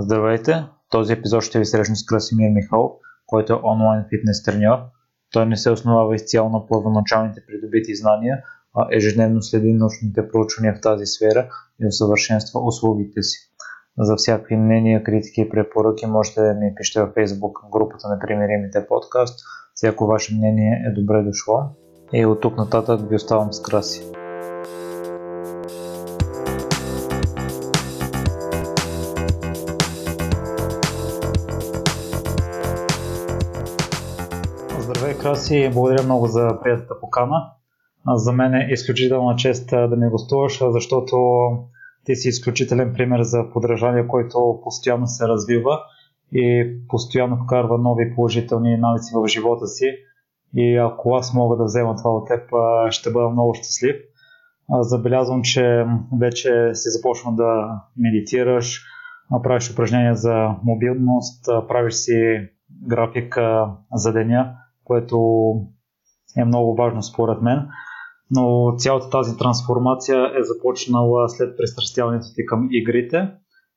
Здравейте! Този епизод ще ви срещна с Красимир Михайлов, който е онлайн фитнес треньор. Той не се основава изцяло на първоначалните придобити знания, а ежедневно следи научните проучвания в тази сфера и усъвършенства услугите си. За всякакви мнения, критики и препоръки можете да ми пишете във Facebook групата на Примиримите подкаст. Всяко ваше мнение е добре дошло. И от тук нататък ви оставам с краси. Краси, благодаря много за приятата покана. За мен е изключителна чест да ме гостуваш, защото ти си изключителен пример за подражание, който постоянно се развива и постоянно вкарва нови положителни навици в живота си. И ако аз мога да взема това от теб, ще бъда много щастлив. Забелязвам, че вече си започна да медитираш, правиш упражнения за мобилност, правиш си графика за деня, което е много важно според мен. Но цялата тази трансформация е започнала след пристрастяването ти към игрите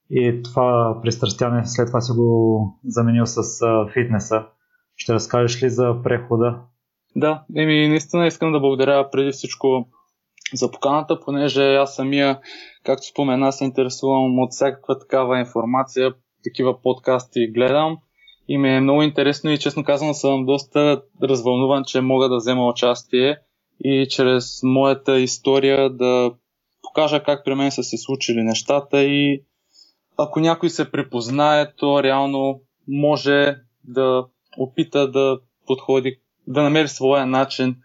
и това пристрастяване след това си го заменил с фитнеса. Ще разкажеш ли за прехода? Да, еми наистина искам да благодаря преди всичко за поканата, понеже аз самия, както спомена, се интересувам от всякаква такава информация, такива подкасти гледам и ми е много интересно и честно казано съм доста развълнуван, че мога да взема участие и чрез моята история да покажа как при мен са се случили нещата и ако някой се припознае, то реално може да опита да подходи, да намери своя начин.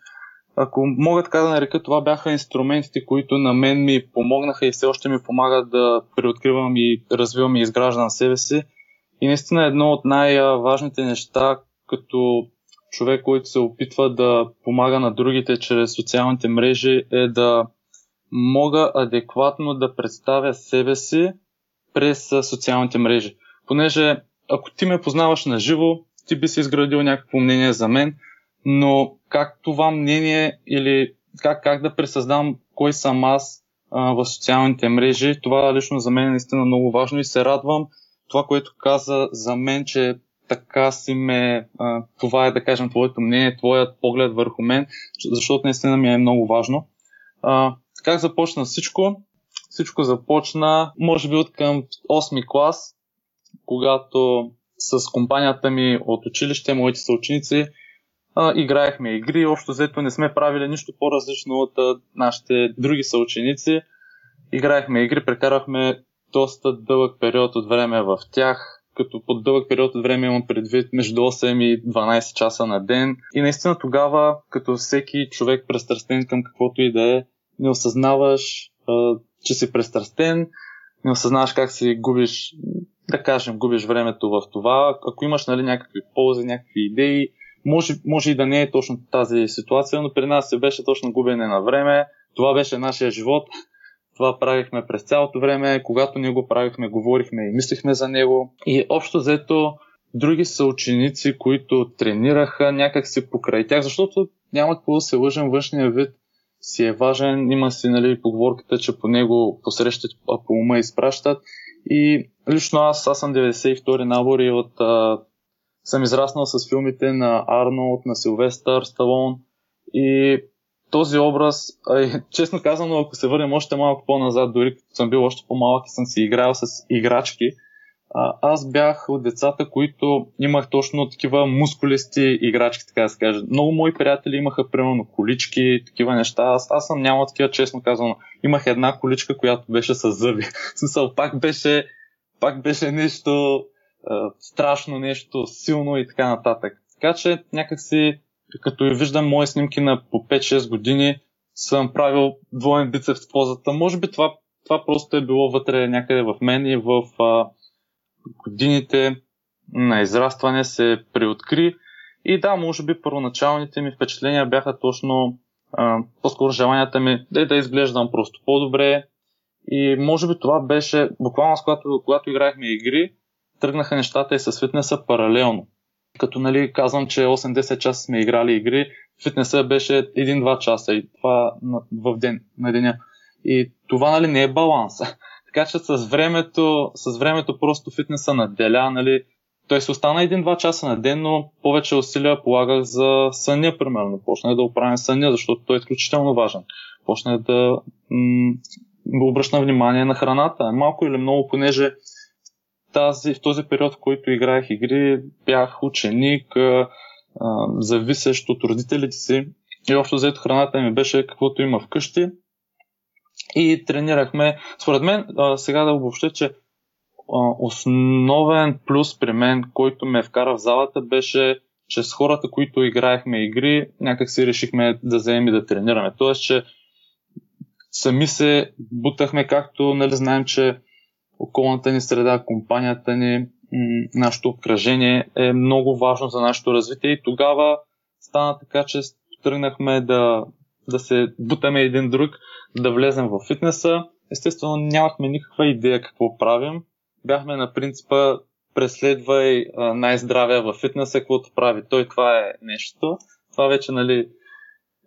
Ако мога така да нарека, това бяха инструментите, които на мен ми помогнаха и все още ми помагат да преоткривам и развивам и изграждам себе си. И наистина едно от най-важните неща, като човек, който се опитва да помага на другите чрез социалните мрежи, е да мога адекватно да представя себе си през социалните мрежи. Понеже ако ти ме познаваш на живо, ти би си изградил някакво мнение за мен, но как това мнение или как, как да пресъздам кой съм аз а, в социалните мрежи, това лично за мен е наистина много важно и се радвам това, което каза за мен, че така си ме, а, това е да кажем твоето мнение, твоят поглед върху мен, защото наистина ми е много важно. А, как започна всичко? Всичко започна, може би от към 8 клас, когато с компанията ми от училище, моите съученици, а, играехме игри. Общо взето не сме правили нищо по-различно от а, нашите други съученици. Играехме игри, прекарахме доста дълъг период от време в тях, като под дълъг период от време имам предвид между 8 и 12 часа на ден. И наистина тогава, като всеки човек престрастен към каквото и да е, не осъзнаваш, че си престрастен, не осъзнаваш как си губиш, да кажем, губиш времето в това. Ако имаш нали, някакви ползи, някакви идеи, може, може и да не е точно тази ситуация, но при нас се беше точно губене на време. Това беше нашия живот. Това правихме през цялото време. Когато ние го правихме, говорихме и мислихме за него. И общо взето други са ученици, които тренираха някакси покрай тях, защото няма какво да се лъжим, външния вид си е важен. Има си нали, поговорката, че по него посрещат, а по ума изпращат. И лично аз, аз съм 92 набор и от, а, съм израснал с филмите на Арнолд, на Силвестър, Сталон и този образ, честно казано, ако се върнем още малко по-назад, дори като съм бил още по-малък и съм си играл с играчки, аз бях от децата, които имах точно такива мускулисти играчки, така да се каже. Много мои приятели имаха, примерно, колички, такива неща. Аз, аз съм нямал такива, честно казано. Имах една количка, която беше с зъби. Смисъл, пак беше, пак беше нещо а, страшно, нещо силно и така нататък. Така че някакси като и виждам мои снимки на по 5-6 години, съм правил двоен бицепс в позата. Може би това, това просто е било вътре някъде в мен и в а, годините на израстване се преоткри. И да, може би първоначалните ми впечатления бяха точно а, по-скоро желанията ми да, да изглеждам просто по-добре. И може би това беше, буквално с когато, когато играехме игри, тръгнаха нещата и с фитнеса паралелно. Като нали, казвам, че 8-10 часа сме играли игри, фитнеса беше 1-2 часа и това в ден, на деня. И това нали, не е баланс. Така че с времето, с времето просто фитнеса наделя, нали, той се остана един-два часа на ден, но повече усилия полагах за съня, примерно. Почнах да оправям съня, защото той е изключително важен. Почнах да м- обръщам внимание на храната. Малко или много, понеже тази, в този период, в който играех игри, бях ученик, зависещ от родителите си. И общо взето храната ми беше каквото има вкъщи. И тренирахме. Според мен, сега да обобща, че основен плюс при мен, който ме вкара в залата, беше, че с хората, които играехме игри, някак си решихме да вземем и да тренираме. Тоест, че сами се бутахме, както нали, знаем, че околната ни среда, компанията ни, нашето обкръжение е много важно за нашето развитие и тогава стана така, че тръгнахме да, да се бутаме един друг, да влезем в фитнеса. Естествено, нямахме никаква идея какво правим бяхме на принципа преследвай най-здравия във фитнеса, каквото прави той. Това е нещо. Това вече нали,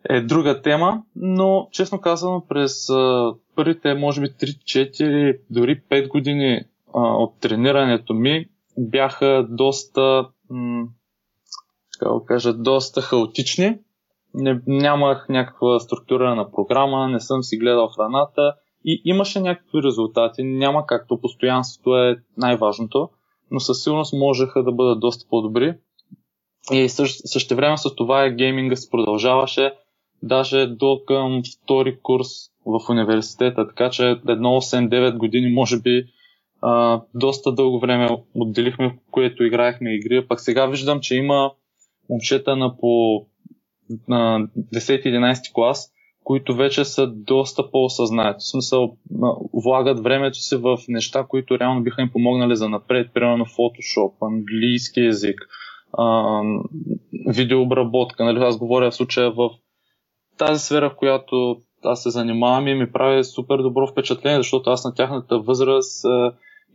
е друга тема, но честно казано през а, първите може би 3-4, дори 5 години а, от тренирането ми бяха доста, как кажа, доста хаотични. Не, нямах някаква структура на програма, не съм си гледал храната и имаше някакви резултати. Няма както постоянството е най-важното, но със сигурност можеха да бъдат доста по-добри. И също, време с това гейминга се продължаваше даже до към втори курс в университета, така че едно 8-9 години, може би, а, доста дълго време отделихме, в което играехме игри. Пак сега виждам, че има момчета на по на 10-11 клас, които вече са доста по-осъзнати. В смисъл, влагат времето си в неща, които реално биха им помогнали за напред, примерно Photoshop, английски язик, видеообработка. Нали? Аз говоря в случая в тази сфера, в която аз се занимавам и ми прави супер добро впечатление, защото аз на тяхната възраст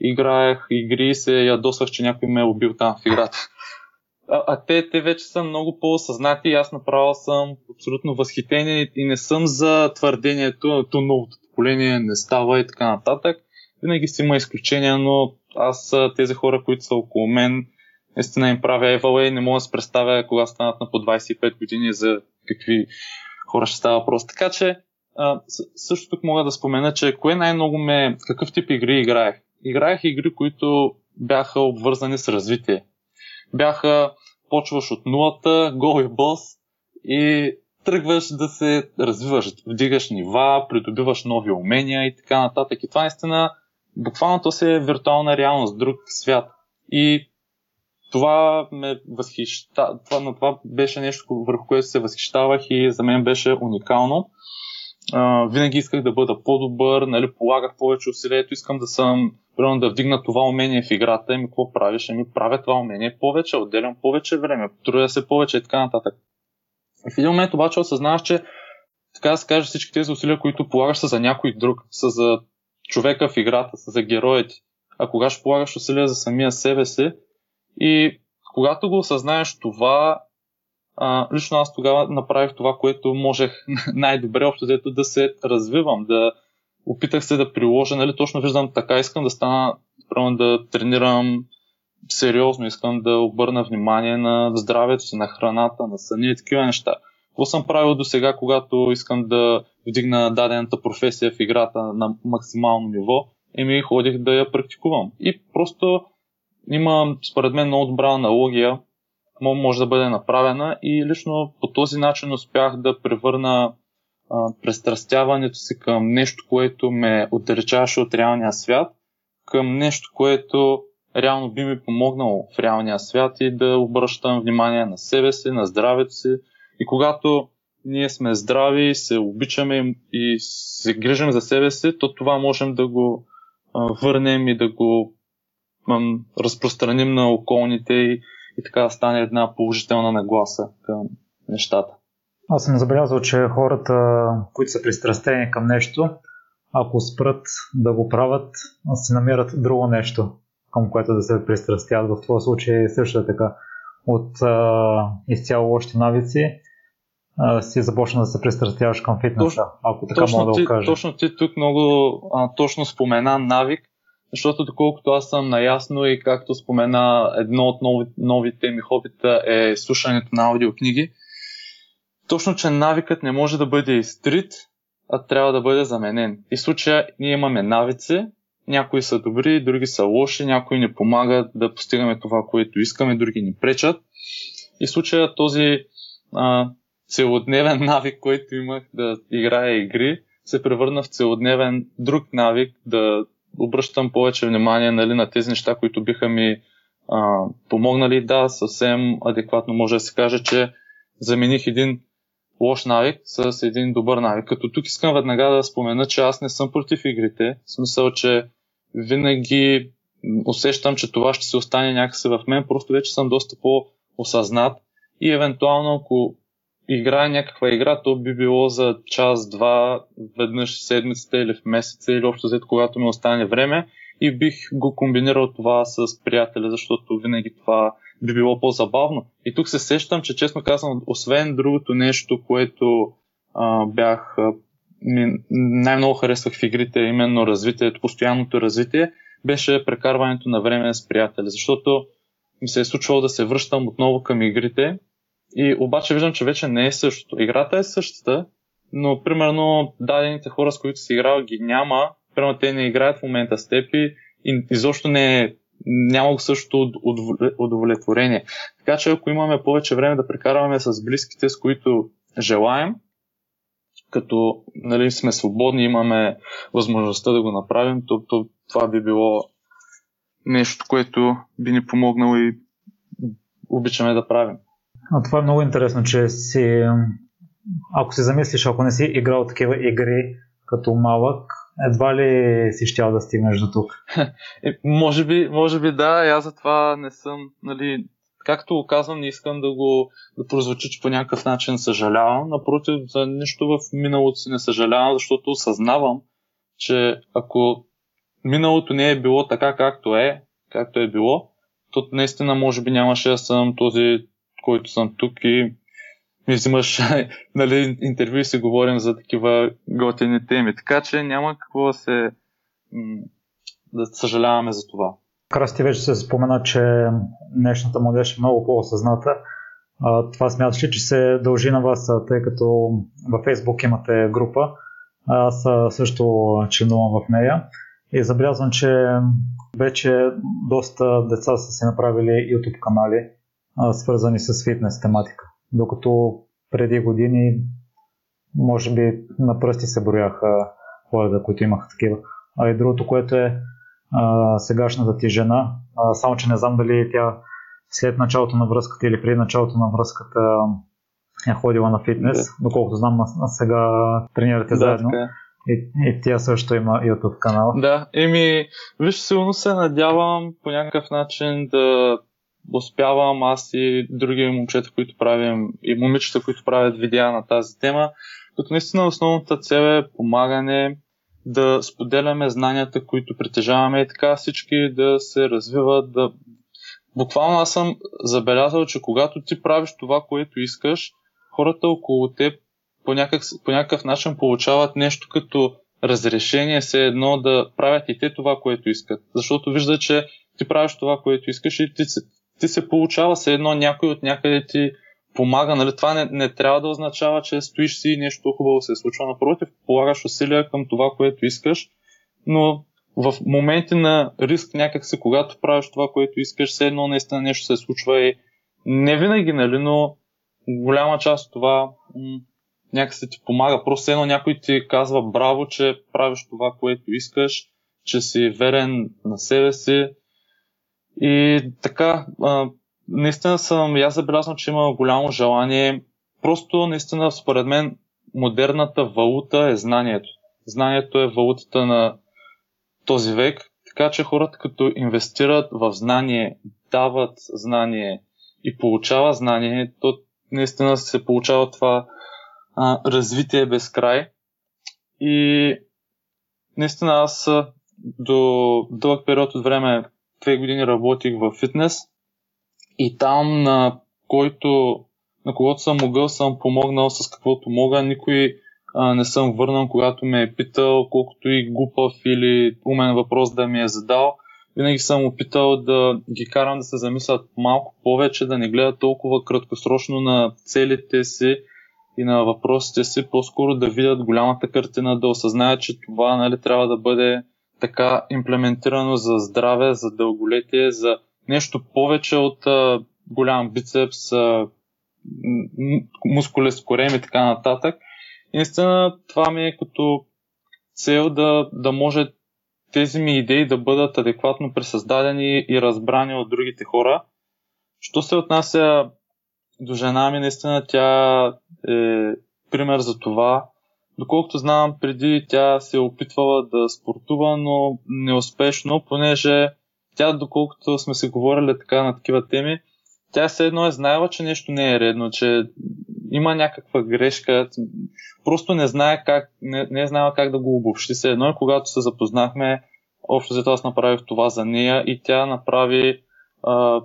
играех игри и се ядосвах, че някой ме е убил там в играта. А, а те, те вече са много по-осъзнати и аз направо съм абсолютно възхитен и не съм за твърдението, то новото поколение не става и така нататък. Винаги си има изключения, но аз тези хора, които са около мен, наистина им правя евала и не мога да се представя кога станат на по 25 години за какви хора ще става въпрос. Така че а, също тук мога да спомена, че кое най-много ме, какъв тип игри играех. Играех игри, които бяха обвързани с развитие бяха почваш от нулата, гол и бос и тръгваш да се развиваш, вдигаш нива, придобиваш нови умения и така нататък. И това наистина, буквално то се е виртуална реалност, друг свят. И това ме възхища, това, на това беше нещо, върху което се възхищавах и за мен беше уникално. Uh, винаги исках да бъда по-добър, нали, полагах повече усилието, искам да съм примерно да вдигна това умение в играта, ми какво правиш? Ами правя това умение повече, отделям повече време, трудя се повече и така нататък. И в един момент обаче осъзнаваш, че така да се каже, всички тези усилия, които полагаш са за някой друг, са за човека в играта, са за героите. А кога ще полагаш усилия за самия себе си и когато го осъзнаеш това, а, лично аз тогава направих това, което можех най-добре общо да се развивам, да, опитах се да приложа, нали, точно виждам така, искам да стана, да тренирам сериозно, искам да обърна внимание на здравето си, на храната, на съня и такива неща. Какво съм правил до сега, когато искам да вдигна дадената професия в играта на максимално ниво, еми ходих да я практикувам. И просто има, според мен, много добра аналогия, може да бъде направена и лично по този начин успях да превърна а, престрастяването си към нещо, което ме отдалечаваше от реалния свят, към нещо, което реално би ми помогнало в реалния свят и да обръщам внимание на себе си, на здравето си. И когато ние сме здрави, се обичаме и се грижим за себе си, то това можем да го върнем и да го разпространим на околните и, и така да стане една положителна нагласа към нещата. Аз съм забелязал, че хората, които са пристрастени към нещо, ако спрат да го правят, се намират друго нещо, към което да се пристрастят. В това случай е също така. От а, изцяло лоши навици а, си започна да се пристрастяваш към фитнеса, точно, ако така мога да го кажа. Точно ти тук много а, точно спомена навик, защото доколкото аз съм наясно и както спомена едно от нови, новите ми хобита е слушането на аудиокниги, точно, че навикът не може да бъде изтрит, а трябва да бъде заменен. И в случая ние имаме навици, някои са добри, други са лоши, някои ни помагат да постигаме това, което искаме, други ни пречат. И в случая този а, целодневен навик, който имах да играя игри, се превърна в целодневен друг навик да обръщам повече внимание нали, на тези неща, които биха ми а, помогнали. Да, съвсем адекватно може да се каже, че замених един лош навик с един добър навик. Като тук искам веднага да спомена, че аз не съм против игрите. В смисъл, че винаги усещам, че това ще се остане някакси в мен. Просто вече съм доста по-осъзнат и евентуално ако играя някаква игра, то би било за час-два, веднъж седмицата или в месеца, или общо взето, когато ми остане време и бих го комбинирал това с приятели, защото винаги това би било по-забавно. И тук се сещам, че честно казвам, освен другото нещо, което а, бях а, най-много харесвах в игрите, именно развитието, постоянното развитие, беше прекарването на време с приятели, защото ми се е случвало да се връщам отново към игрите и обаче виждам, че вече не е същото. Играта е същата, но примерно дадените хора, с които си играл, ги няма. Примерно те не играят в момента с теб и изобщо не е няма същото удовлетворение. Така че ако имаме повече време да прекарваме с близките, с които желаем, като нали, сме свободни, имаме възможността да го направим, то, то това би било нещо, което би ни помогнало и обичаме да правим. А това е много интересно, че си, ако се замислиш, ако не си играл такива игри като малък, едва ли си щял да стигнеш до тук? Е, може, би, може би да, аз затова не съм, нали, както казвам, не искам да го да прозвучи, че по някакъв начин съжалявам. Напротив, за нищо в миналото си не съжалявам, защото осъзнавам, че ако миналото не е било така както е, както е било, то наистина може би нямаше да съм този, който съм тук и ми взимаш нали, интервю и си говорим за такива готини теми. Така че няма какво да се да съжаляваме за това. Красти вече се спомена, че днешната младеж е много по-осъзната. Това смяташ ли, че се дължи на вас, тъй като във Фейсбук имате група, аз също членувам в нея и забелязвам, че вече доста деца са си направили YouTube канали, свързани с фитнес тематика докато преди години може би на пръсти се брояха хората, които имаха такива. А и другото, което е а, сегашната ти жена, а, само че не знам дали тя след началото на връзката или преди началото на връзката е ходила на фитнес, да. доколкото знам, а сега тренирате да, заедно. Така. Е. И, и тя също има YouTube канал. Да, еми, виж, силно се надявам по някакъв начин да успявам аз и други момчета, които правим, и момичета, които правят видеа на тази тема, като наистина основната цел е помагане да споделяме знанията, които притежаваме и така всички да се развиват, да... Буквално аз съм забелязал, че когато ти правиш това, което искаш, хората около теб по някакъв, по някакъв начин получават нещо като разрешение, все едно да правят и те това, което искат. Защото вижда, че ти правиш това, което искаш и ти, ти се получава се едно някой от някъде ти помага. Нали? Това не, не трябва да означава, че стоиш си и нещо хубаво се случва. Напротив, полагаш усилия към това, което искаш, но в моменти на риск някакси, когато правиш това, което искаш, все едно наистина нещо се случва и не винаги, нали, но голяма част от това м- някакси ти помага. Просто едно някой ти казва браво, че правиш това, което искаш, че си верен на себе си и така, а, наистина съм, аз забелязвам, че има голямо желание. Просто, наистина, според мен, модерната валута е знанието. Знанието е валутата на този век, така че хората като инвестират в знание, дават знание и получават знание, то наистина се получава това а, развитие без край. И наистина аз до дълъг период от време две години работих в фитнес и там на който на когото съм могъл, съм помогнал с каквото мога. Никой а, не съм върнал, когато ме е питал, колкото и глупав или умен въпрос да ми е задал. Винаги съм опитал да ги карам да се замислят малко повече, да не гледат толкова краткосрочно на целите си и на въпросите си, по-скоро да видят голямата картина, да осъзнаят, че това нали, трябва да бъде така имплементирано за здраве, за дълголетие, за нещо повече от а, голям бицепс, а, мускулест корем и така нататък. И наистина това ми е като цел да, да може тези ми идеи да бъдат адекватно пресъздадени и разбрани от другите хора. Що се отнася до жена ми, наистина тя е пример за това. Доколкото знам, преди тя се е опитвала да спортува, но неуспешно, понеже тя, доколкото сме се говорили така на такива теми, тя все едно е знаела, че нещо не е редно, че има някаква грешка, просто не знае как, не, не е как да го обобщи. Се едно и когато се запознахме, общо взето аз направих това за нея и тя направи а,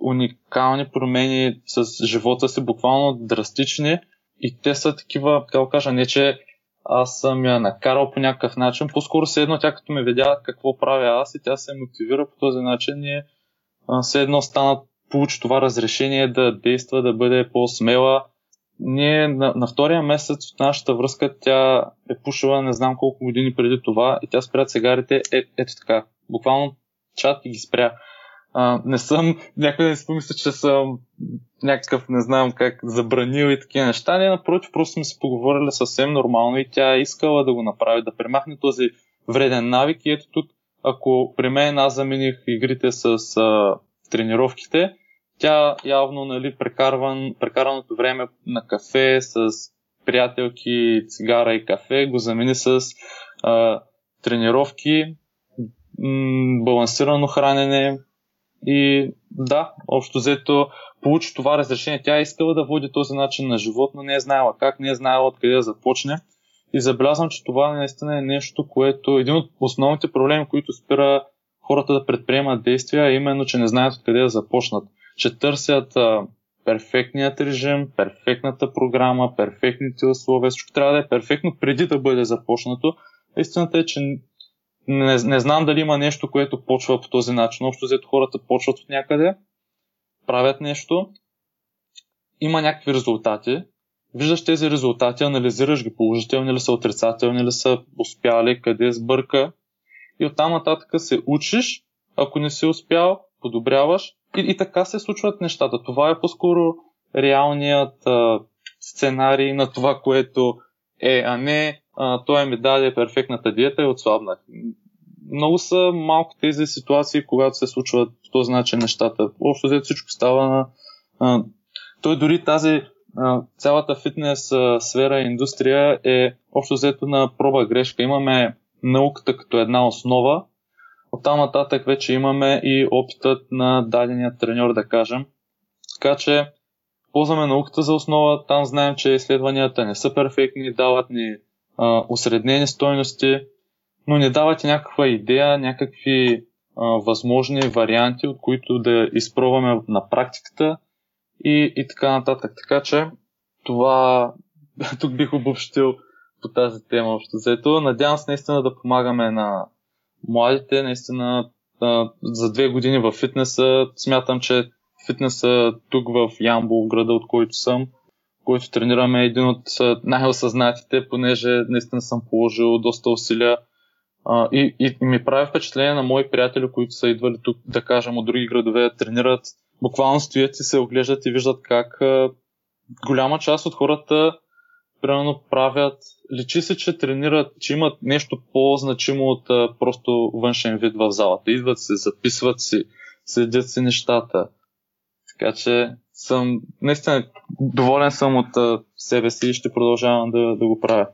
уникални промени с живота си, буквално драстични и те са такива, как кажа, не че аз съм я накарал по някакъв начин, по-скоро се едно тя като ме видя какво правя аз и тя се мотивира по този начин и все едно стана, получи това разрешение да действа, да бъде по-смела. Ние на, на втория месец от нашата връзка тя е пушила не знам колко години преди това и тя спря цигарите е, ето така. Буквално чат и ги спря. Не съм, някой да си помисля, че съм някакъв, не знам как, забранил и такива неща. Не, напротив, просто сме се поговорили съвсем нормално и тя е искала да го направи, да премахне този вреден навик. И ето тук, ако при мен аз замених игрите с а, тренировките, тя явно, нали, прекарван, прекараното време на кафе с приятелки, цигара и кафе го замени с а, тренировки, м- балансирано хранене, и да, общо взето получи това разрешение. Тя е искала да води този начин на живот, но не е знаела как, не е знаела откъде да започне. И забелязвам, че това наистина е нещо, което един от основните проблеми, които спира хората да предприемат действия, е именно, че не знаят откъде да започнат. Че търсят а, перфектният режим, перфектната програма, перфектните условия. Всичко трябва да е перфектно преди да бъде започнато. Истината е, че не, не знам дали има нещо, което почва по този начин. Общо взето хората почват от някъде, правят нещо, има някакви резултати, виждаш тези резултати, анализираш ги положителни ли са, отрицателни ли са, успяли, къде сбърка и оттам нататък се учиш, ако не си успял, подобряваш и, и така се случват нещата. Това е по-скоро реалният а, сценарий на това, което е, а не той ми даде перфектната диета и отслабнах. Много са малко тези ситуации, когато се случват по този начин нещата. Общо взето всичко става на... Той дори тази цялата фитнес сфера и индустрия е общо взето на проба грешка. Имаме науката като една основа, оттам нататък вече имаме и опитът на дадения треньор, да кажем. Така че ползваме науката за основа, там знаем, че изследванията не са перфектни, дават ни осреднени стойности, но не давате някаква идея, някакви възможни варианти, от които да изпробваме на практиката и, и така нататък. Така че това тук бих обобщил по тази тема общо взето. Надявам се наистина да помагаме на младите, наистина за две години в фитнеса. Смятам, че фитнеса тук в Ямбол, града, от който съм, който тренираме, е един от най-осъзнатите, понеже наистина съм положил доста усилия. А, и, и, и ми прави впечатление на мои приятели, които са идвали тук, да кажем, от други градове тренират. Буквално стоят и се оглеждат и виждат как а, голяма част от хората примерно правят, личи се, че тренират, че имат нещо по-значимо от а, просто външен вид в залата. Идват се, записват си, следят си нещата. Така че съм, наистина, доволен съм от а, себе си и ще продължавам да, да го правя.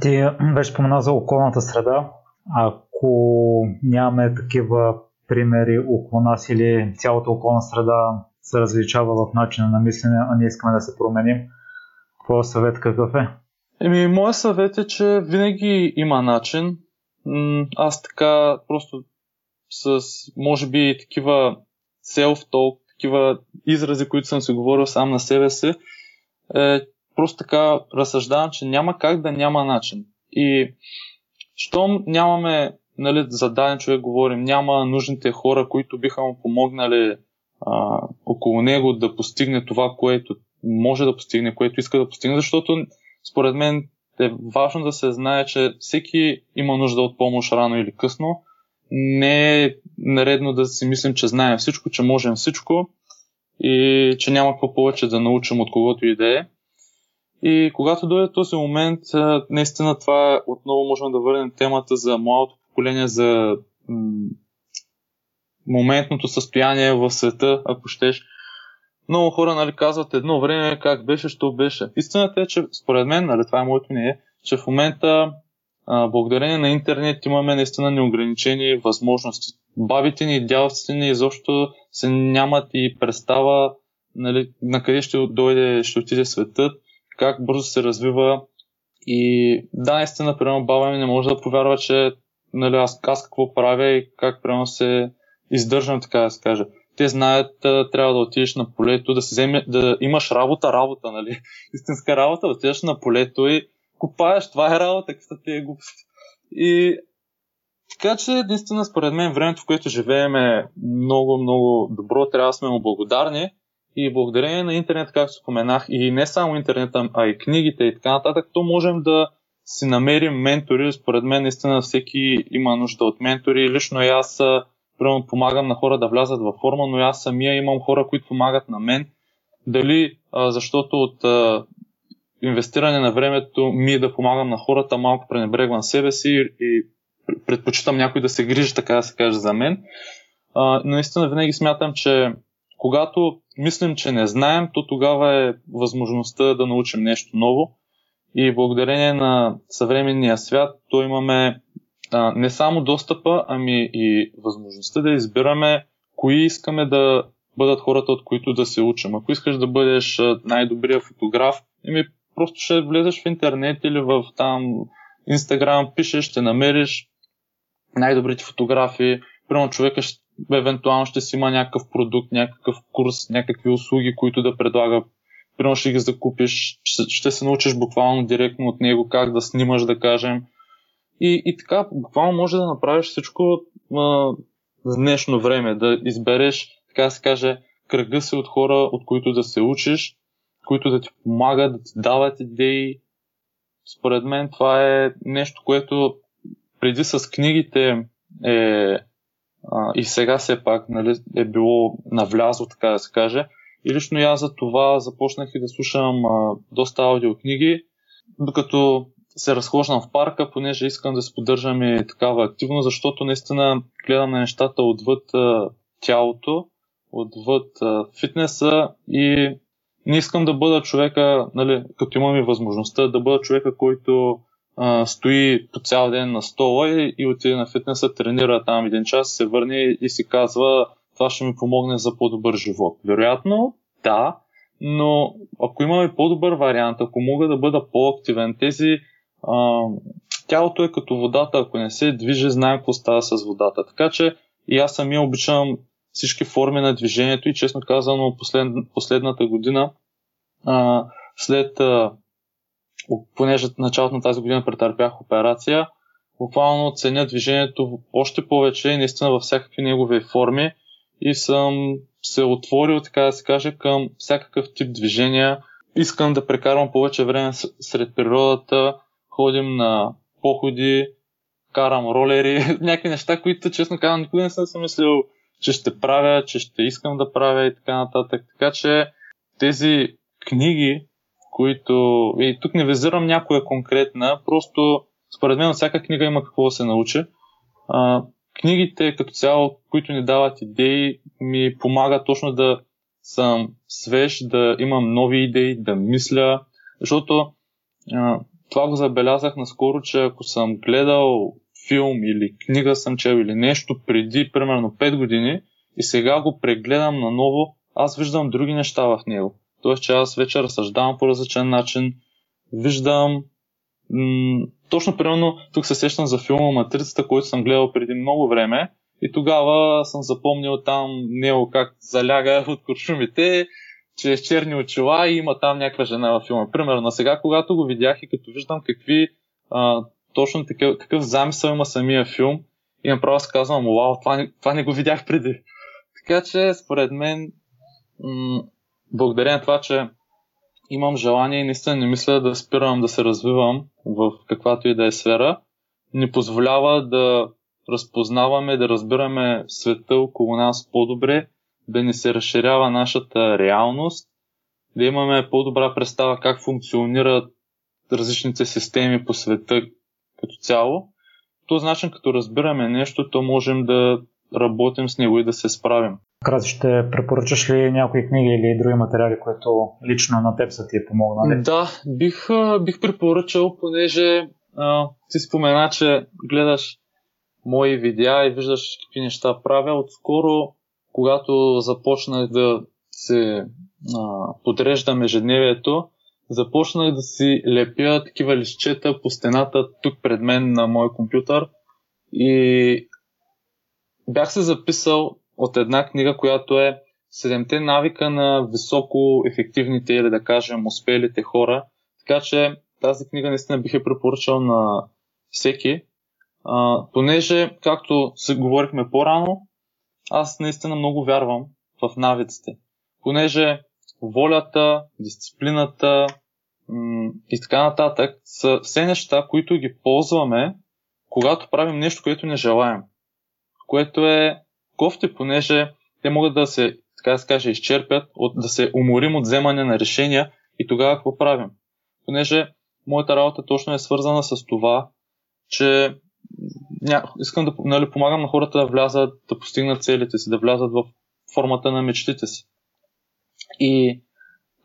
Ти беше спомена за околната среда. Ако нямаме такива примери около нас или цялата околна среда се различава в начина на мислене, а ние искаме да се променим, твоя съвет какъв е? Еми, моят съвет е, че винаги има начин. Аз така просто с, може би, такива self-talk такива изрази, които съм си говорил сам на себе си, е, просто така разсъждавам, че няма как да няма начин. И щом нямаме, нали, за даден човек говорим, няма нужните хора, които биха му помогнали а, около него да постигне това, което може да постигне, което иска да постигне, защото според мен е важно да се знае, че всеки има нужда от помощ рано или късно. Не е наредно да си мислим, че знаем всичко, че можем всичко и че няма какво повече да научим от когото и да е. И когато дойде този момент, наистина това отново можем да върнем темата за младото поколение, за моментното състояние в света, ако щеш. Много хора нали, казват едно време как беше, що беше. Истината е, че според мен, нали, това е моето мнение, че в момента а, благодарение на интернет имаме наистина неограничени възможности. Бабите ни и дядовците ни изобщо се нямат и представа нали, на къде ще дойде, ще отиде светът, как бързо се развива. И да, наистина, примерно, баба ми не може да повярва, че нали, аз, аз какво правя и как примерно се издържам, така да се каже. Те знаят, трябва да отидеш на полето, да си вземе, да имаш работа, работа, нали? Истинска работа, отидеш на полето и купаеш, това е работа, каква ти е глупост. И така че, наистина, според мен, времето, в което живеем е много, много добро, трябва да сме му благодарни. И благодарение на интернет, както споменах, и не само интернета, а и книгите и така нататък, то можем да си намерим ментори. Според мен, наистина, всеки има нужда от ментори. Лично и аз примерно помагам на хора да влязат във форма, но аз самия имам хора, които помагат на мен. Дали а, защото от а, инвестиране на времето ми да помагам на хората, малко пренебрегвам себе си и предпочитам някой да се грижи, така да се каже, за мен. А, наистина винаги смятам, че когато мислим, че не знаем, то тогава е възможността да научим нещо ново. И благодарение на съвременния свят, то имаме а, не само достъпа, ами и възможността да избираме кои искаме да бъдат хората, от които да се учим. Ако искаш да бъдеш най-добрия фотограф, ами просто ще влезеш в интернет или в там Инстаграм, пишеш, ще намериш най-добрите фотографии. Примерно човека ще, евентуално ще си има някакъв продукт, някакъв курс, някакви услуги, които да предлага. Примерно ще ги закупиш, ще, ще се научиш буквално директно от него как да снимаш, да кажем. И, и така, буквално може да направиш всичко за днешно време, да избереш, така да се каже, кръга си от хора, от които да се учиш, които да ти помагат, да ти дават идеи. Според мен това е нещо, което преди с книгите е а, и сега все пак нали, е било навлязло, така да се каже. И лично аз за това започнах и да слушам а, доста аудиокниги, докато се разхождам в парка, понеже искам да се поддържам и такава активност, защото наистина гледам на нещата отвъд а, тялото, отвъд а, фитнеса и не искам да бъда човека, нали, като имам и възможността, да бъда човека, който а, стои по цял ден на стола и, и отиде на фитнеса, тренира там един час, се върне и си казва това ще ми помогне за по-добър живот. Вероятно, да, но ако имаме по-добър вариант, ако мога да бъда по-активен, тези а, тялото е като водата, ако не се движи, знаем какво става с водата. Така че и аз самия обичам всички форми на движението и честно казано послед, последната година, а, след а, понеже началото на тази година претърпях операция, буквално ценя движението още повече и наистина във всякакви негови форми и съм се отворил, така да се каже, към всякакъв тип движения. Искам да прекарвам повече време сред природата, ходим на походи, карам ролери, някакви неща, които честно казвам никога не съм си мислил, че ще правя, че ще искам да правя и така нататък. Така че тези книги, които... И тук не визирам някоя конкретна, просто според мен всяка книга има какво да се научи. А, книгите като цяло, които ни дават идеи, ми помагат точно да съм свеж, да имам нови идеи, да мисля, защото а, това го забелязах наскоро, че ако съм гледал филм или книга съм чел или нещо преди примерно 5 години и сега го прегледам наново, аз виждам други неща в него. Тоест, че аз вече разсъждавам по различен начин, виждам м- точно примерно тук се сещам за филма Матрицата, който съм гледал преди много време И тогава съм запомнил там него как заляга от куршумите, че е с черни очила и има там някаква жена във филма. Примерно, сега когато го видях и като виждам какви а, точно такъв, какъв замисъл има самия филм, и направо се казвам, вау, това не, това не го видях преди. Така че, според мен, м- благодарение на това, че имам желание и наистина не мисля да спирам да се развивам в каквато и да е сфера, ни позволява да разпознаваме, да разбираме света около нас по-добре, да ни се разширява нашата реалност, да имаме по-добра представа как функционират различните системи по света като цяло. този начин, като разбираме нещо, то можем да работим с него и да се справим. Краси, ще препоръчаш ли някои книги или други материали, които лично на теб са ти е помогнали? Да, бих, бих препоръчал, понеже а, ти спомена, че гледаш мои видеа и виждаш какви неща правя. Отскоро, когато започнах да се а, подреждам ежедневието, започнах да си лепя такива лищета по стената тук пред мен на мой компютър и бях се записал от една книга, която е Седемте навика на високо ефективните или да кажем успелите хора. Така че тази книга наистина бих е препоръчал на всеки, а, понеже, както се говорихме по-рано, аз наистина много вярвам в навиците. Понеже волята, дисциплината и така нататък са все неща, които ги ползваме, когато правим нещо, което не желаем. Което е кофти, понеже те могат да се, така да се каже, изчерпят, от, да се уморим от вземане на решения и тогава какво правим? Понеже моята работа точно е свързана с това, че ня... искам да нали, помагам на хората да влязат, да постигнат целите си, да влязат в формата на мечтите си. И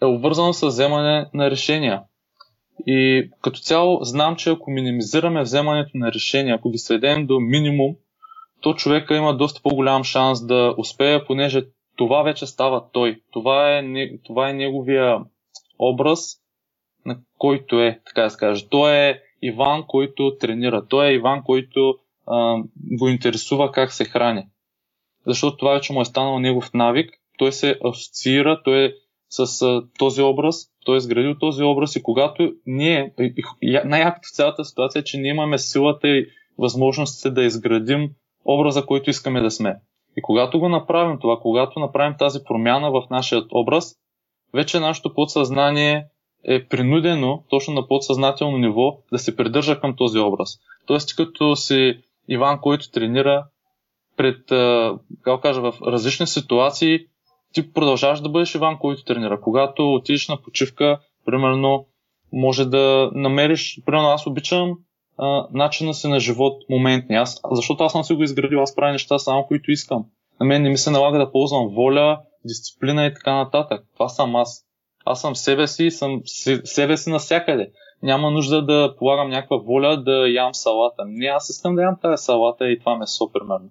е обвързано с вземане на решения. И като цяло знам, че ако минимизираме вземането на решения, ако ги сведем до минимум, то човека има доста по-голям шанс да успее, понеже това вече става той. Това е, това е неговия образ, на който е, така да се каже. Той е Иван, който тренира. Той е Иван, който а, го интересува как се храни. Защото това вече му е станал негов навик. Той се асоциира, той е с а, този образ, той е изградил този образ и когато ние, най-якото в цялата ситуация е, че ние имаме силата и възможностите да изградим образа, който искаме да сме. И когато го направим това, когато направим тази промяна в нашия образ, вече нашето подсъзнание е принудено, точно на подсъзнателно ниво, да се придържа към този образ. Тоест, като си Иван, който тренира пред, как кажа, в различни ситуации, ти продължаваш да бъдеш Иван, който тренира. Когато отидеш на почивка, примерно, може да намериш, примерно аз обичам а, начина си на живот моментни. Аз, защото аз съм си го изградил, аз правя неща само, които искам. На мен не ми се налага да ползвам воля, дисциплина и така нататък. Това съм аз. Аз съм себе си и съм себе си навсякъде. Няма нужда да полагам някаква воля да ям салата. Не, аз искам да ям тази салата и това месо, примерно.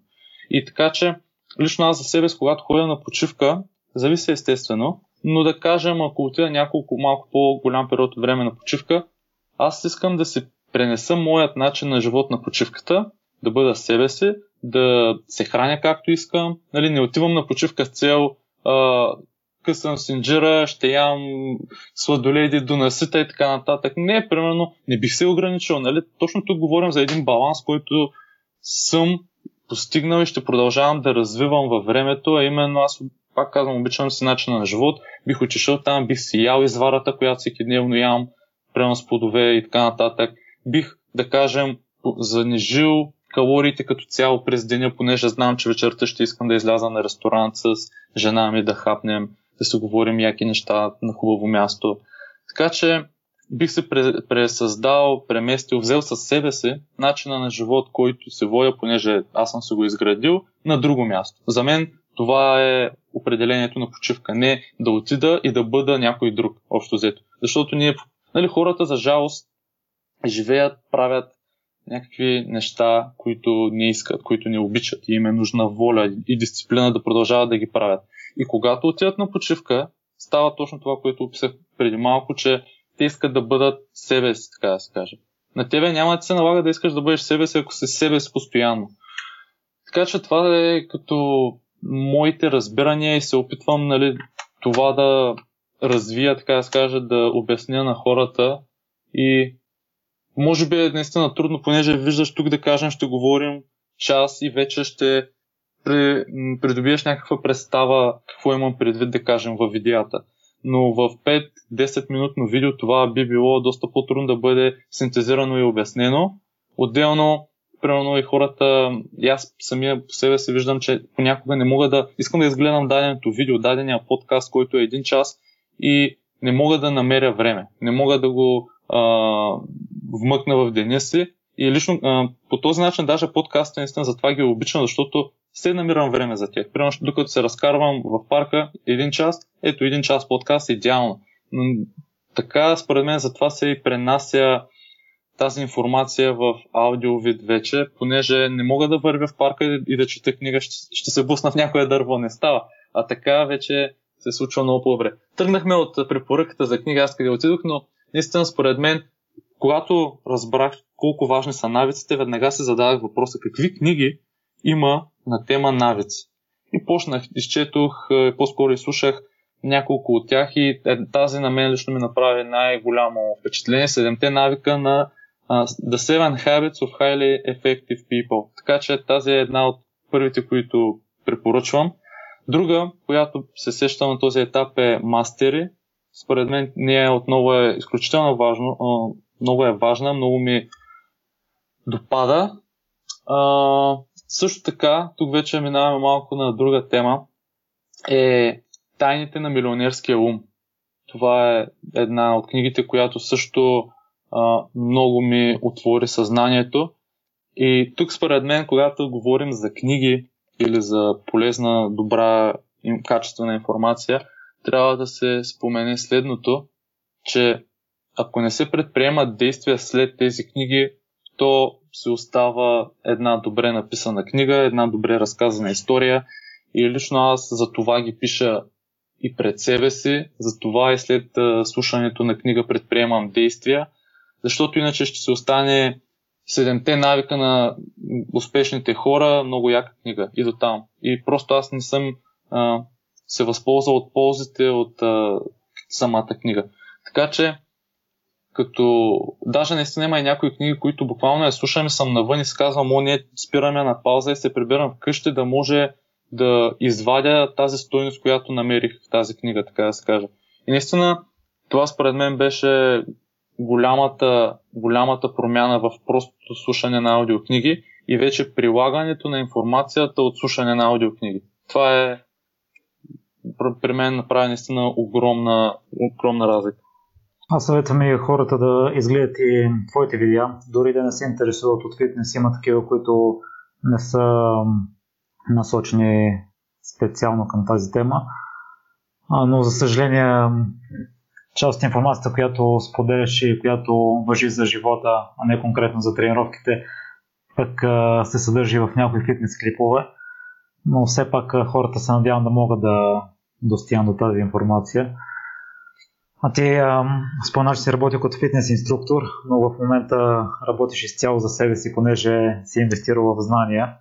И така че, лично аз за себе си, когато ходя на почивка, зависи естествено, но да кажем, ако отида няколко малко по-голям период от време на почивка, аз искам да си пренеса моят начин на живот на почивката, да бъда себе си, да се храня както искам, нали, не отивам на почивка с цел а, късам синджира, ще ям сладоледи до насита и така нататък. Не, примерно, не бих се ограничил. Нали? Точно тук говорим за един баланс, който съм постигнал и ще продължавам да развивам във времето, а именно аз пак казвам, обичам си начина на живот, бих отишъл там, бих си ял изварата, която всеки дневно ям, прямо с плодове и така нататък. Бих, да кажем, занижил калориите като цяло през деня, понеже знам, че вечерта ще искам да изляза на ресторант с жена ми да хапнем да си говорим яки неща на хубаво място. Така че бих се пресъздал, преместил, взел със себе си начина на живот, който се водя, понеже аз съм се го изградил, на друго място. За мен това е определението на почивка. Не да отида и да бъда някой друг, общо взето. Защото ние, нали, хората за жалост живеят, правят някакви неща, които не искат, които не обичат и им е нужна воля и дисциплина да продължават да ги правят. И когато отидат на почивка, става точно това, което описах преди малко, че те искат да бъдат себе си, така да се каже. На тебе няма да се налага да искаш да бъдеш себе си, ако си себе си постоянно. така че това е като моите разбирания и се опитвам нали, това да развия, така да скажа, да обясня на хората и може би е наистина трудно, понеже виждаш тук да кажем, ще говорим час и вече ще придобиеш някаква представа какво имам предвид да кажем в видеята. Но в 5-10 минутно видео това би било доста по-трудно да бъде синтезирано и обяснено. Отделно, примерно и хората, и аз самия по себе си виждам, че понякога не мога да, искам да изгледам даденото видео, дадения подкаст, който е един час и не мога да намеря време. Не мога да го а, вмъкна в деня си. И лично а, по този начин даже подкаста наистина затова ги обичам, защото се намирам време за тях. Примерно, докато се разкарвам в парка един час, ето един час подкаст е идеално. Но, така, според мен, затова се и пренася тази информация в аудио вид вече, понеже не мога да вървя в парка и да чета книга, ще, ще се бусна в някое дърво, не става. А така вече се случва много по-добре. Тръгнахме от препоръката за книга, аз къде отидох, но наистина според мен, когато разбрах колко важни са навиците, веднага се зададах въпроса какви книги има на тема навици. И почнах, изчетох, е, по-скоро изслушах няколко от тях и е, тази на мен лично ми направи най-голямо впечатление. Седемте навика на uh, The Seven Habits of Highly Effective People. Така че тази е една от първите, които препоръчвам. Друга, която се сеща на този етап е Мастери. Според мен нея отново е изключително важно, много е важна, много ми допада. А, също така, тук вече минаваме малко на друга тема, е Тайните на милионерския ум. Това е една от книгите, която също много ми отвори съзнанието. И тук според мен, когато говорим за книги или за полезна, добра, качествена информация, трябва да се спомене следното, че ако не се предприемат действия след тези книги, то се остава една добре написана книга, една добре разказана история и лично аз за това ги пиша и пред себе си, за това и след слушането на книга предприемам действия, защото иначе ще се остане седемте навика на успешните хора, много яка книга и до там. И просто аз не съм а, се възползвал от ползите от а, самата книга. Така че като даже наистина има и някои книги, които буквално я слушам и съм навън и си казвам, о, ние спираме на пауза и се прибирам вкъщи да може да извадя тази стойност, която намерих в тази книга, така да се каже. И наистина това според мен беше голямата, голямата промяна в простото слушане на аудиокниги и вече прилагането на информацията от слушане на аудиокниги. Това е при мен направи наистина огромна, огромна разлика. Аз съветвам и хората да изгледат и твоите видеа, дори да не се интересуват от фитнес, има такива, които не са насочени специално към тази тема. Но за съжаление, част от информацията, която споделяш и която въжи за живота, а не конкретно за тренировките, пък се съдържи в някои фитнес клипове. Но все пак хората се надявам да могат да достигнат до тази информация. А ти спомена, че си работил като фитнес инструктор, но в момента работиш изцяло за себе си, понеже си инвестирал в знания.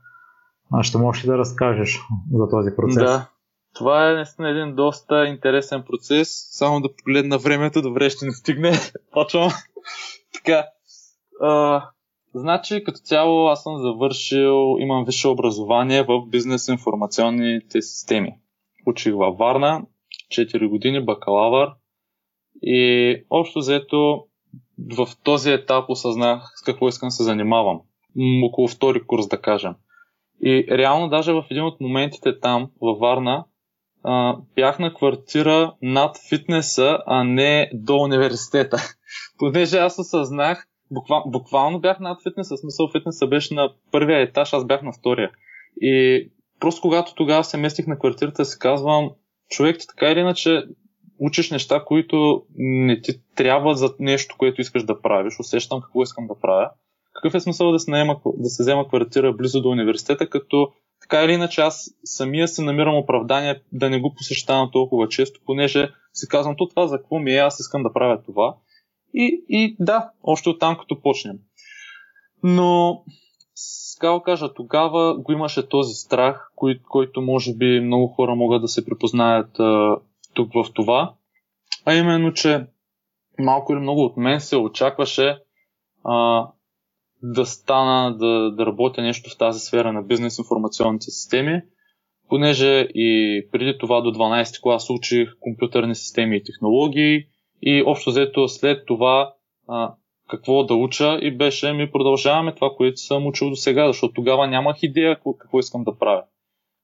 Ще можеш ли да разкажеш за този процес? Да, това е наистина един доста интересен процес. Само да погледна времето, добре ще не стигне. Почвам. така. А, значи, като цяло аз съм завършил, имам висше образование в бизнес информационните системи. Учих във Варна, 4 години бакалавър, и общо взето в този етап осъзнах с какво искам се занимавам. Около втори курс, да кажем. И реално даже в един от моментите там, във Варна, бях на квартира над фитнеса, а не до университета. Понеже аз осъзнах, буквал, буквално бях над фитнеса, смисъл фитнеса беше на първия етаж, аз бях на втория. И просто когато тогава се местих на квартирата, си казвам, човек, така или иначе, учиш неща, които не ти трябва за нещо, което искаш да правиш. Усещам какво искам да правя. Какъв е смисъл да се, наема, да се взема квартира близо до университета, като така или иначе аз самия се намирам оправдание да не го посещавам толкова често, понеже си казвам, то това за какво ми е, аз искам да правя това. И, и да, още от там като почнем. Но сега кажа, тогава го имаше този страх, кой, който може би много хора могат да се припознаят а, тук в това. А именно, че малко или много от мен се очакваше а, да стана, да, да работя нещо в тази сфера на бизнес информационните системи, понеже и преди това до 12 клас учих компютърни системи и технологии и общо взето след това а, какво да уча и беше ми продължаваме това, което съм учил до сега, защото тогава нямах идея какво, какво искам да правя.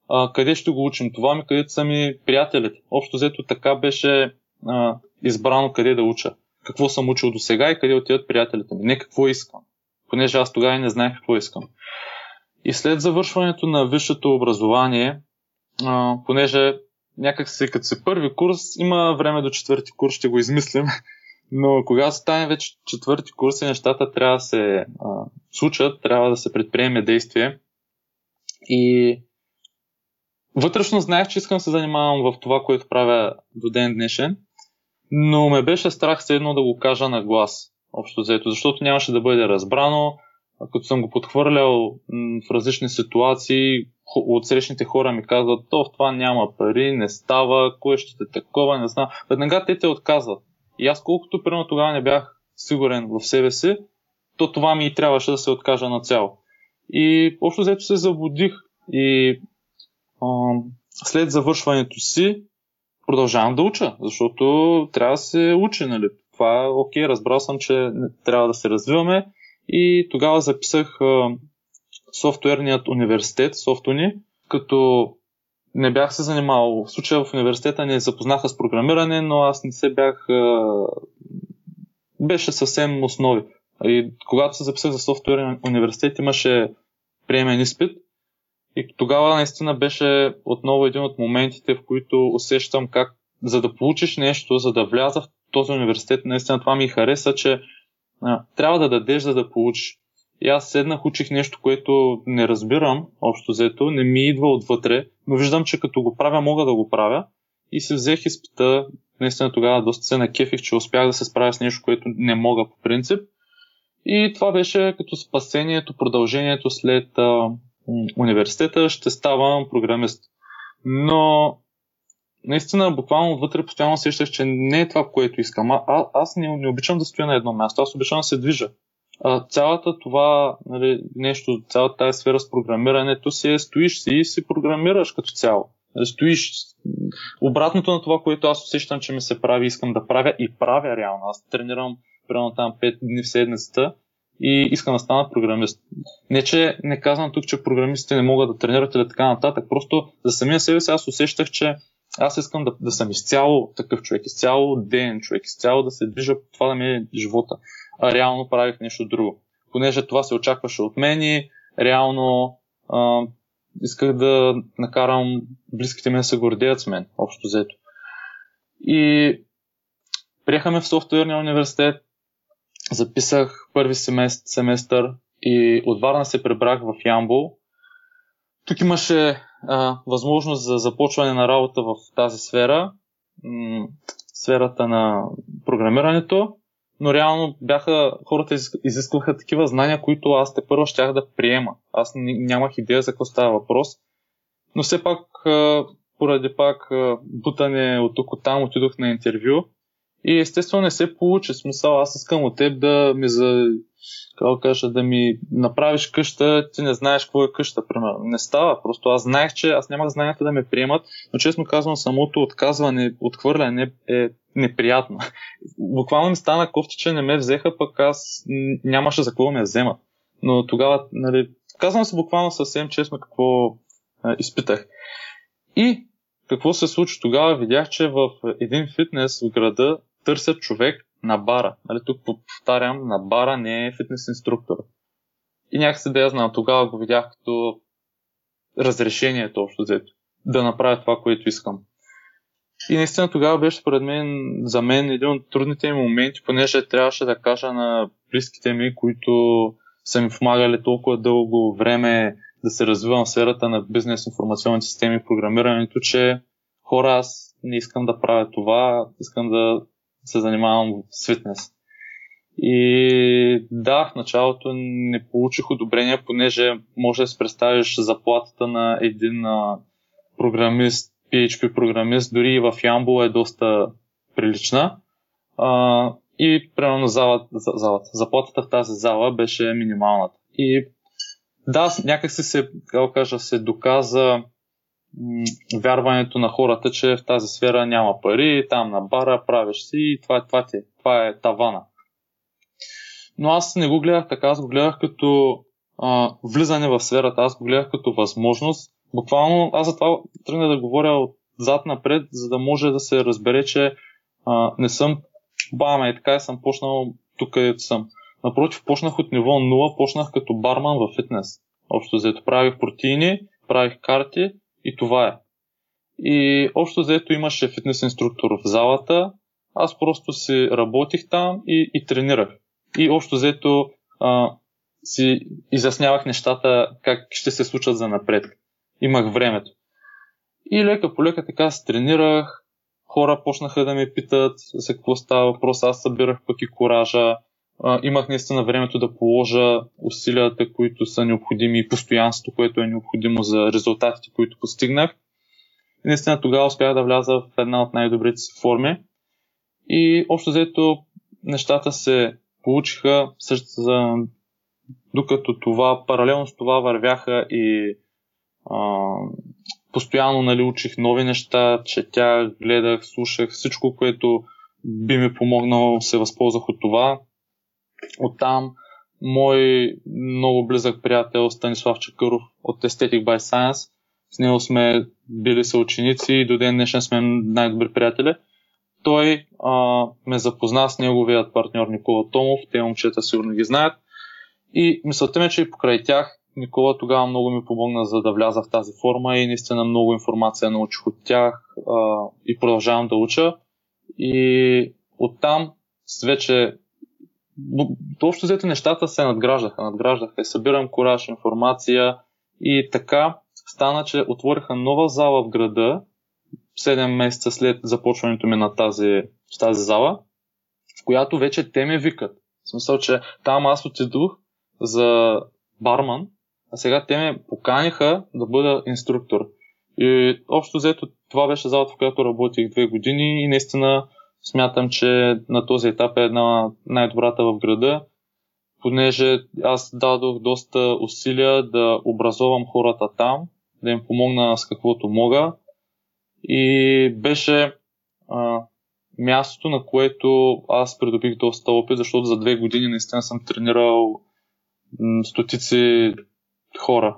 А, къде ще го учим? Това ми където са ми приятелите. Общо взето така беше а, избрано къде да уча. Какво съм учил до сега и къде отиват приятелите ми. Не какво искам. Понеже аз тогава не знаех какво искам. И след завършването на висшето образование, а, понеже някак си като се първи курс, има време до четвърти курс, ще го измислим. Но когато стане вече четвърти курс и нещата трябва да се а, случат, трябва да се предприеме действие. И вътрешно знаех, че искам да се занимавам в това, което правя до ден днешен, но ме беше страх все едно да го кажа на глас, общо взето, защото нямаше да бъде разбрано. Като съм го подхвърлял в различни ситуации, от срещните хора ми казват, то в това няма пари, не става, кое ще те такова, не знам. Веднага те те отказват. И аз колкото примерно тогава не бях сигурен в себе си, то това ми и трябваше да се откажа на цяло. И общо взето се заблудих и а, след завършването си продължавам да уча, защото трябва да се учи, нали? Това е окей, разбрал съм, че трябва да се развиваме и тогава записах софтуерният университет, Софтуни, като не бях се занимавал. В случая в университета не запознаха с програмиране, но аз не се бях. Беше съвсем основи. И когато се записах за софтуерен университет, имаше приемен изпит. И тогава наистина беше отново един от моментите, в които усещам как за да получиш нещо, за да вляза този университет, наистина това ми хареса, че а, трябва да дадеш, за да получиш. И аз седнах, учих нещо, което не разбирам, общо взето, не ми идва отвътре, но виждам, че като го правя, мога да го правя. И се взех изпита, наистина тогава доста се накефих, че успях да се справя с нещо, което не мога по принцип. И това беше като спасението, продължението след а, университета, ще ставам програмист. Но наистина, буквално отвътре постоянно сещах, че не е това, което искам. А, а, аз не, не обичам да стоя на едно място, аз обичам да се движа а, цялата това нали, нещо, цялата тази сфера с програмирането си е стоиш си и си програмираш като цяло. Нали, стоиш обратното на това, което аз усещам, че ми се прави, искам да правя и правя реално. Аз тренирам примерно там 5 дни в седмицата и искам да стана програмист. Не, че не казвам тук, че програмистите не могат да тренират или така нататък, просто за самия себе си аз усещах, че аз искам да, да съм изцяло такъв човек, изцяло ден човек, изцяло да се движа, това да ми е живота а реално правих нещо друго. Понеже това се очакваше от мен и реално а, исках да накарам близките ми да се гордеят с мен, общо взето. И приехаме в софтуерния университет, записах първи семестър, и от Варна се пребрах в Ямбол. Тук имаше а, възможност за започване на работа в тази сфера, м- сферата на програмирането но реално бяха, хората изискваха такива знания, които аз те първо щях да приема. Аз нямах идея за какво става въпрос. Но все пак, поради пак бутане от тук от там, отидох на интервю и естествено не се получи. Смисъл, аз искам от теб да ми за какво кажа, да ми направиш къща, ти не знаеш какво е къща, примерно. Не става, просто аз знаех, че аз нямах знанията да ме приемат, но честно казвам, самото отказване, отхвърляне е неприятно. Буквално ми стана кофти, че не ме взеха, пък аз нямаше за какво ме вземат. Но тогава, нали, казвам се буквално съвсем честно какво а, изпитах. И какво се случи тогава? Видях, че в един фитнес в града търсят човек на бара. Нали, тук повтарям, на бара не е фитнес инструктор. И някакси да я знам, тогава го видях като разрешението общо взето. Да направя това, което искам. И наистина тогава беше според мен, за мен един от трудните ми моменти, понеже трябваше да кажа на близките ми, които са ми помагали толкова дълго време да се развивам в сферата на бизнес, информационни системи и програмирането, че хора, аз не искам да правя това, искам да се занимавам с фитнес. И да, в началото не получих одобрение, понеже може да си представиш заплатата на един а, програмист, PHP програмист, дори и в Ямбол е доста прилична. А, и примерно залата, залата, заплатата в тази зала беше минималната. И да, някак си се, как кажа, се доказа вярването на хората, че в тази сфера няма пари, там на бара правиш си и това, това, ти, това е тавана. Но аз не го гледах така, аз го гледах като а, влизане в сферата, аз го гледах като възможност. Буквално аз за това тръгна да говоря отзад напред, за да може да се разбере, че а, не съм баме и така и съм почнал тук където съм. Напротив, почнах от ниво 0, почнах като барман в фитнес. Общо взето правих протеини, правих карти и това е. И общо взето имаше фитнес инструктор в залата, аз просто си работих там и, и тренирах. И общо взето а, си изяснявах нещата как ще се случат за напред. Имах времето. И лека по лека така се тренирах, хора почнаха да ме питат за какво става въпрос, аз събирах пък и коража, имах наистина времето да положа усилията, които са необходими и постоянството, което е необходимо за резултатите, които постигнах. И наистина тогава успях да вляза в една от най-добрите си форми. И общо взето нещата се получиха, за, докато това, паралелно с това вървяха и а, постоянно нали, учих нови неща, четях, гледах, слушах всичко, което би ми помогнало, се възползвах от това. Оттам мой много близък приятел Станислав Чакъров от Aesthetic by Science. С него сме били съученици и до ден днешен сме най-добри приятели. Той а, ме запозна с неговият партньор Никола Томов, те момчета сигурно ги знаят. И мисълта ми е, че и покрай тях Никола тогава много ми помогна за да вляза в тази форма и наистина много информация научих от тях а, и продължавам да уча. И оттам вече общо взето нещата се надграждаха, надграждаха. Събирам кораж, информация и така стана, че отвориха нова зала в града 7 месеца след започването ми на тази, в тази зала, в която вече те ме викат. В смисъл, че там аз отидох за барман, а сега те ме поканиха да бъда инструктор. И общо взето това беше залата, в която работих две години и наистина смятам, че на този етап е една най-добрата в града, понеже аз дадох доста усилия да образовам хората там, да им помогна с каквото мога. И беше а, мястото, на което аз придобих доста опит, защото за две години наистина съм тренирал стотици хора.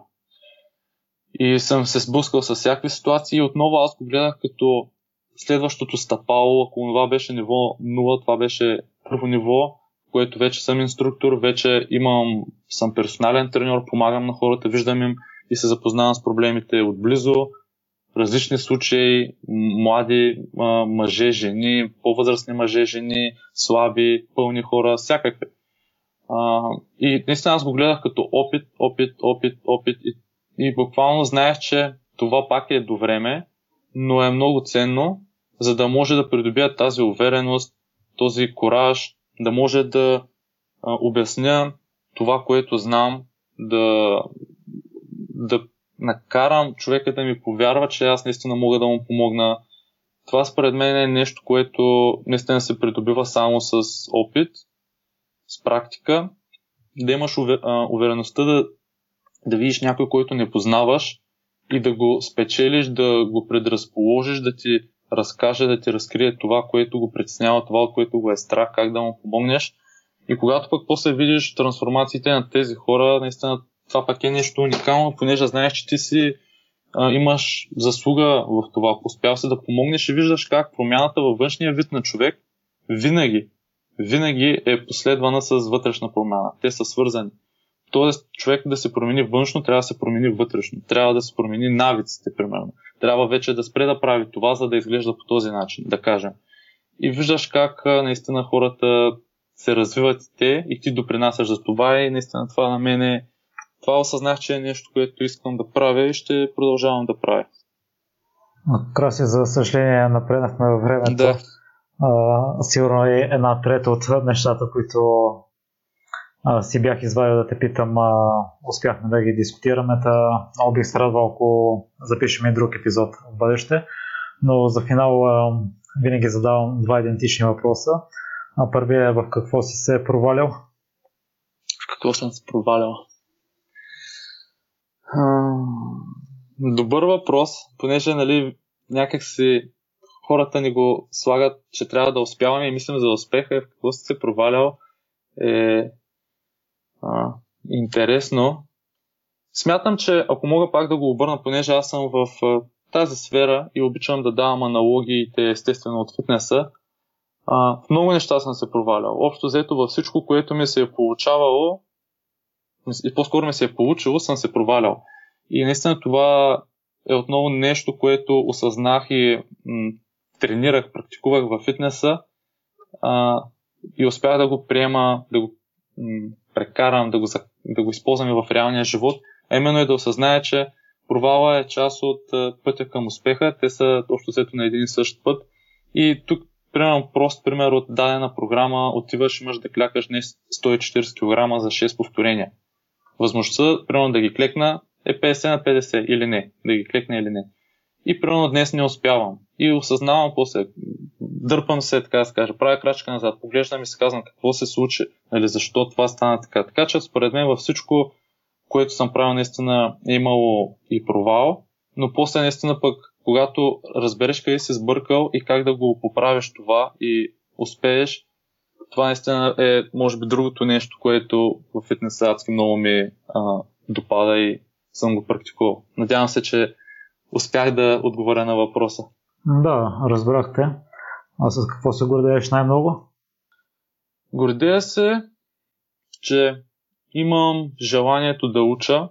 И съм се сблъскал с всякакви ситуации и отново аз го гледах като следващото стъпало, ако това беше ниво 0, това беше първо ниво, което вече съм инструктор, вече имам, съм персонален треньор, помагам на хората, виждам им и се запознавам с проблемите отблизо, различни случаи, млади мъже, жени, по-възрастни мъже, жени, слаби, пълни хора, всякакви. И наистина аз го гледах като опит, опит, опит, опит и, и буквално знаех, че това пак е до време, но е много ценно, за да може да придобия тази увереност, този кораж, да може да а, обясня това, което знам, да, да накарам човека да ми повярва, че аз наистина мога да му помогна. Това според мен е нещо, което наистина се придобива само с опит, с практика, да имаш увереността да, да видиш някой, който не познаваш и да го спечелиш, да го предразположиш, да ти разкаже, да ти разкрие това, което го притеснява, това, което го е страх, как да му помогнеш. И когато пък после видиш трансформациите на тези хора, наистина това пък е нещо уникално, понеже знаеш, че ти си а, имаш заслуга в това. Успял си да помогнеш и виждаш как промяната във външния вид на човек винаги, винаги е последвана с вътрешна промяна. Те са свързани. Тоест, човек да се промени външно, трябва да се промени вътрешно. Трябва да се промени навиците, примерно. Трябва вече да спре да прави това, за да изглежда по този начин, да кажем. И виждаш как наистина хората се развиват и те и ти допринасяш за това и наистина това на мен е това осъзнах, че е нещо, което искам да правя и ще продължавам да правя. Краси, за съжаление, напреднахме във времето. Да. а, сигурно е една трета от нещата, които а, си бях извадил да те питам, а, успяхме да ги дискутираме, та много бих се радвал, ако запишем и друг епизод в бъдеще. Но за финал а, винаги задавам два идентични въпроса. А първият е в какво си се провалял? В какво съм се провалял? Добър въпрос, понеже нали, някак си хората ни го слагат, че трябва да успяваме и мислим за успеха и в какво си се провалял е а, интересно. Смятам, че ако мога пак да го обърна, понеже аз съм в тази сфера и обичам да давам аналогиите естествено от фитнеса, а, в много неща съм се провалял. Общо взето във всичко, което ми се е получавало, и по-скоро ми се е получило, съм се провалял. И наистина това е отново нещо, което осъзнах и м- тренирах, практикувах във фитнеса а, и успях да го приема, да го м- прекарам, да го, да го използвам и в реалния живот, а именно е да осъзная, че провала е част от пътя към успеха. Те са общо взето на един и същ път. И тук, примерно, прост пример от дадена програма, отиваш, имаш да клякаш днес 140 кг за 6 повторения. Възможността, примерно, да ги клекна е 50 на 50 или не. Да ги клекна или не. И примерно днес не успявам. И осъзнавам после. Дърпам се, така да се каже. Правя крачка назад. Поглеждам и се казвам какво се случи. Нали, защо това стана така. Така че според мен във всичко, което съм правил, наистина е имало и провал. Но после наистина пък, когато разбереш къде си сбъркал и как да го поправиш това и успееш, това наистина е, може би, другото нещо, което в фитнеса адски много ми а, допада и съм го практикувал. Надявам се, че успях да отговоря на въпроса. Да, разбрахте. А с какво се гордееш най-много? Гордея се, че имам желанието да уча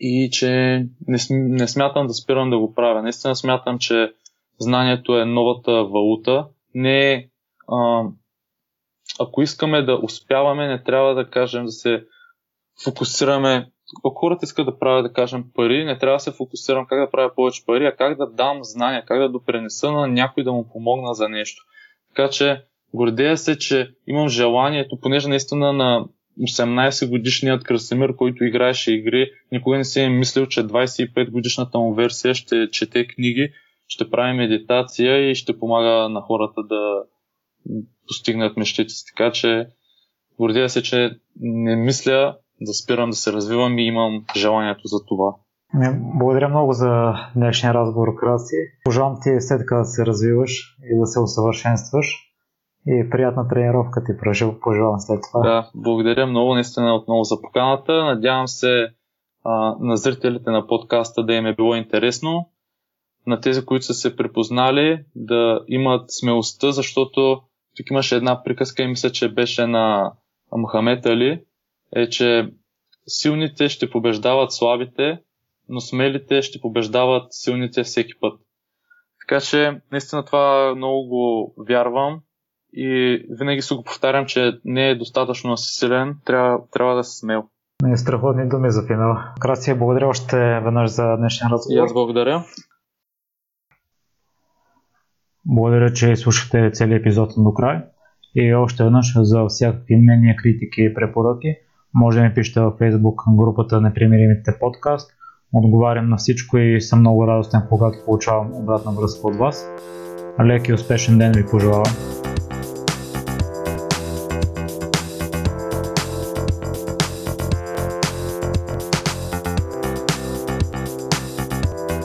и че не, не смятам да спирам да го правя. Наистина смятам, че знанието е новата валута. Не а, ако искаме да успяваме, не трябва да кажем да се фокусираме ако хората искат да правят, да кажем, пари, не трябва да се фокусирам как да правя повече пари, а как да дам знания, как да допренеса на някой да му помогна за нещо. Така че гордея се, че имам желанието, понеже наистина на 18 годишният Красимир, който играеше игри, никога не си е мислил, че 25 годишната му версия ще чете книги, ще прави медитация и ще помага на хората да постигнат мечтите си. Така че гордея се, че не мисля да спирам да се развивам и имам желанието за това. Благодаря много за днешния разговор, Краси. Пожелавам ти след така да се развиваш и да се усъвършенстваш. И приятна тренировка ти пожелавам след това. Да, благодаря много наистина отново за поканата. Надявам се а, на зрителите на подкаста да им е било интересно. На тези, които са се припознали, да имат смелостта, защото тук имаше една приказка и мисля, че беше на Мохамед Али, е, че силните ще побеждават слабите, но смелите ще побеждават силните всеки път. Така че, наистина това много го вярвам и винаги се го повтарям, че не е достатъчно да си силен, трябва, трябва да си смел. Не страхотни думи за финал. Красия, благодаря още веднъж за днешния разговор. И аз благодаря. Благодаря, че слушахте целият епизод до край. И още веднъж за всякакви мнения, критики и препоръки – може да ми пишете във Facebook групата Непримиримите подкаст. Отговарям на всичко и съм много радостен, когато получавам обратна връзка от вас. Лек и успешен ден ви пожелавам!